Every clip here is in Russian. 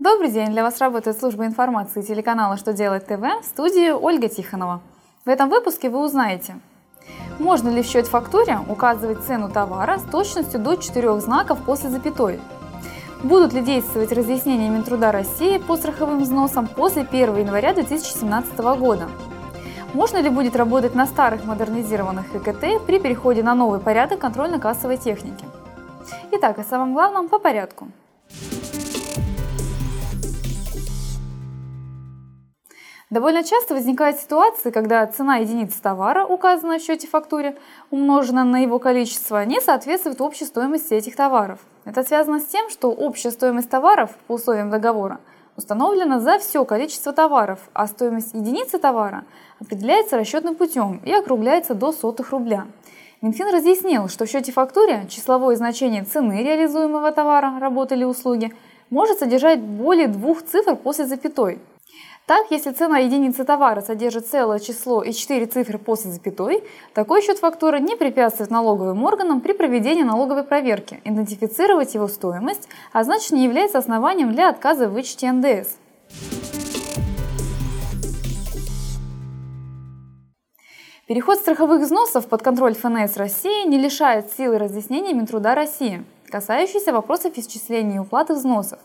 Добрый день! Для вас работает служба информации телеканала «Что делать ТВ» в студии Ольга Тихонова. В этом выпуске вы узнаете, можно ли в счет-фактуре указывать цену товара с точностью до четырех знаков после запятой, будут ли действовать разъяснения Минтруда России по страховым взносам после 1 января 2017 года, можно ли будет работать на старых модернизированных ЭКТ при переходе на новый порядок контрольно-кассовой техники. Итак, о самом главном по порядку – Довольно часто возникают ситуации, когда цена единицы товара, указанная в счете-фактуре, умноженная на его количество, не соответствует общей стоимости этих товаров. Это связано с тем, что общая стоимость товаров по условиям договора установлена за все количество товаров, а стоимость единицы товара определяется расчетным путем и округляется до сотых рубля. Минфин разъяснил, что в счете-фактуре числовое значение цены реализуемого товара, работы или услуги может содержать более двух цифр после запятой, так, если цена единицы товара содержит целое число и 4 цифры после запятой, такой счет фактуры не препятствует налоговым органам при проведении налоговой проверки идентифицировать его стоимость, а значит не является основанием для отказа в вычете НДС. Переход страховых взносов под контроль ФНС России не лишает силы разъяснения Минтруда России, касающийся вопросов исчисления и уплаты взносов.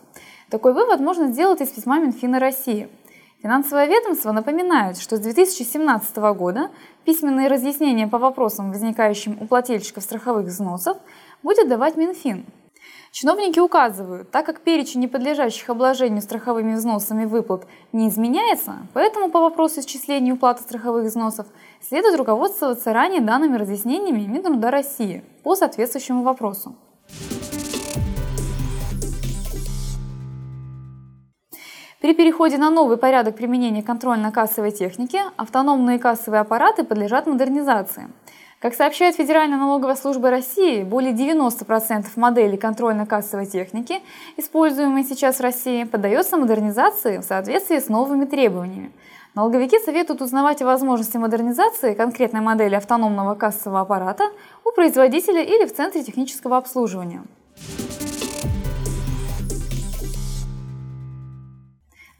Такой вывод можно сделать из письма Минфина России – Финансовое ведомство напоминает, что с 2017 года письменные разъяснения по вопросам, возникающим у плательщиков страховых взносов, будет давать Минфин. Чиновники указывают, так как перечень неподлежащих обложению страховыми взносами выплат не изменяется, поэтому по вопросу исчисления уплаты страховых взносов следует руководствоваться ранее данными разъяснениями Минтруда России по соответствующему вопросу. При переходе на новый порядок применения контрольно-кассовой техники автономные кассовые аппараты подлежат модернизации. Как сообщает Федеральная налоговая служба России, более 90% моделей контрольно-кассовой техники, используемой сейчас в России, поддается модернизации в соответствии с новыми требованиями. Налоговики советуют узнавать о возможности модернизации конкретной модели автономного кассового аппарата у производителя или в Центре технического обслуживания.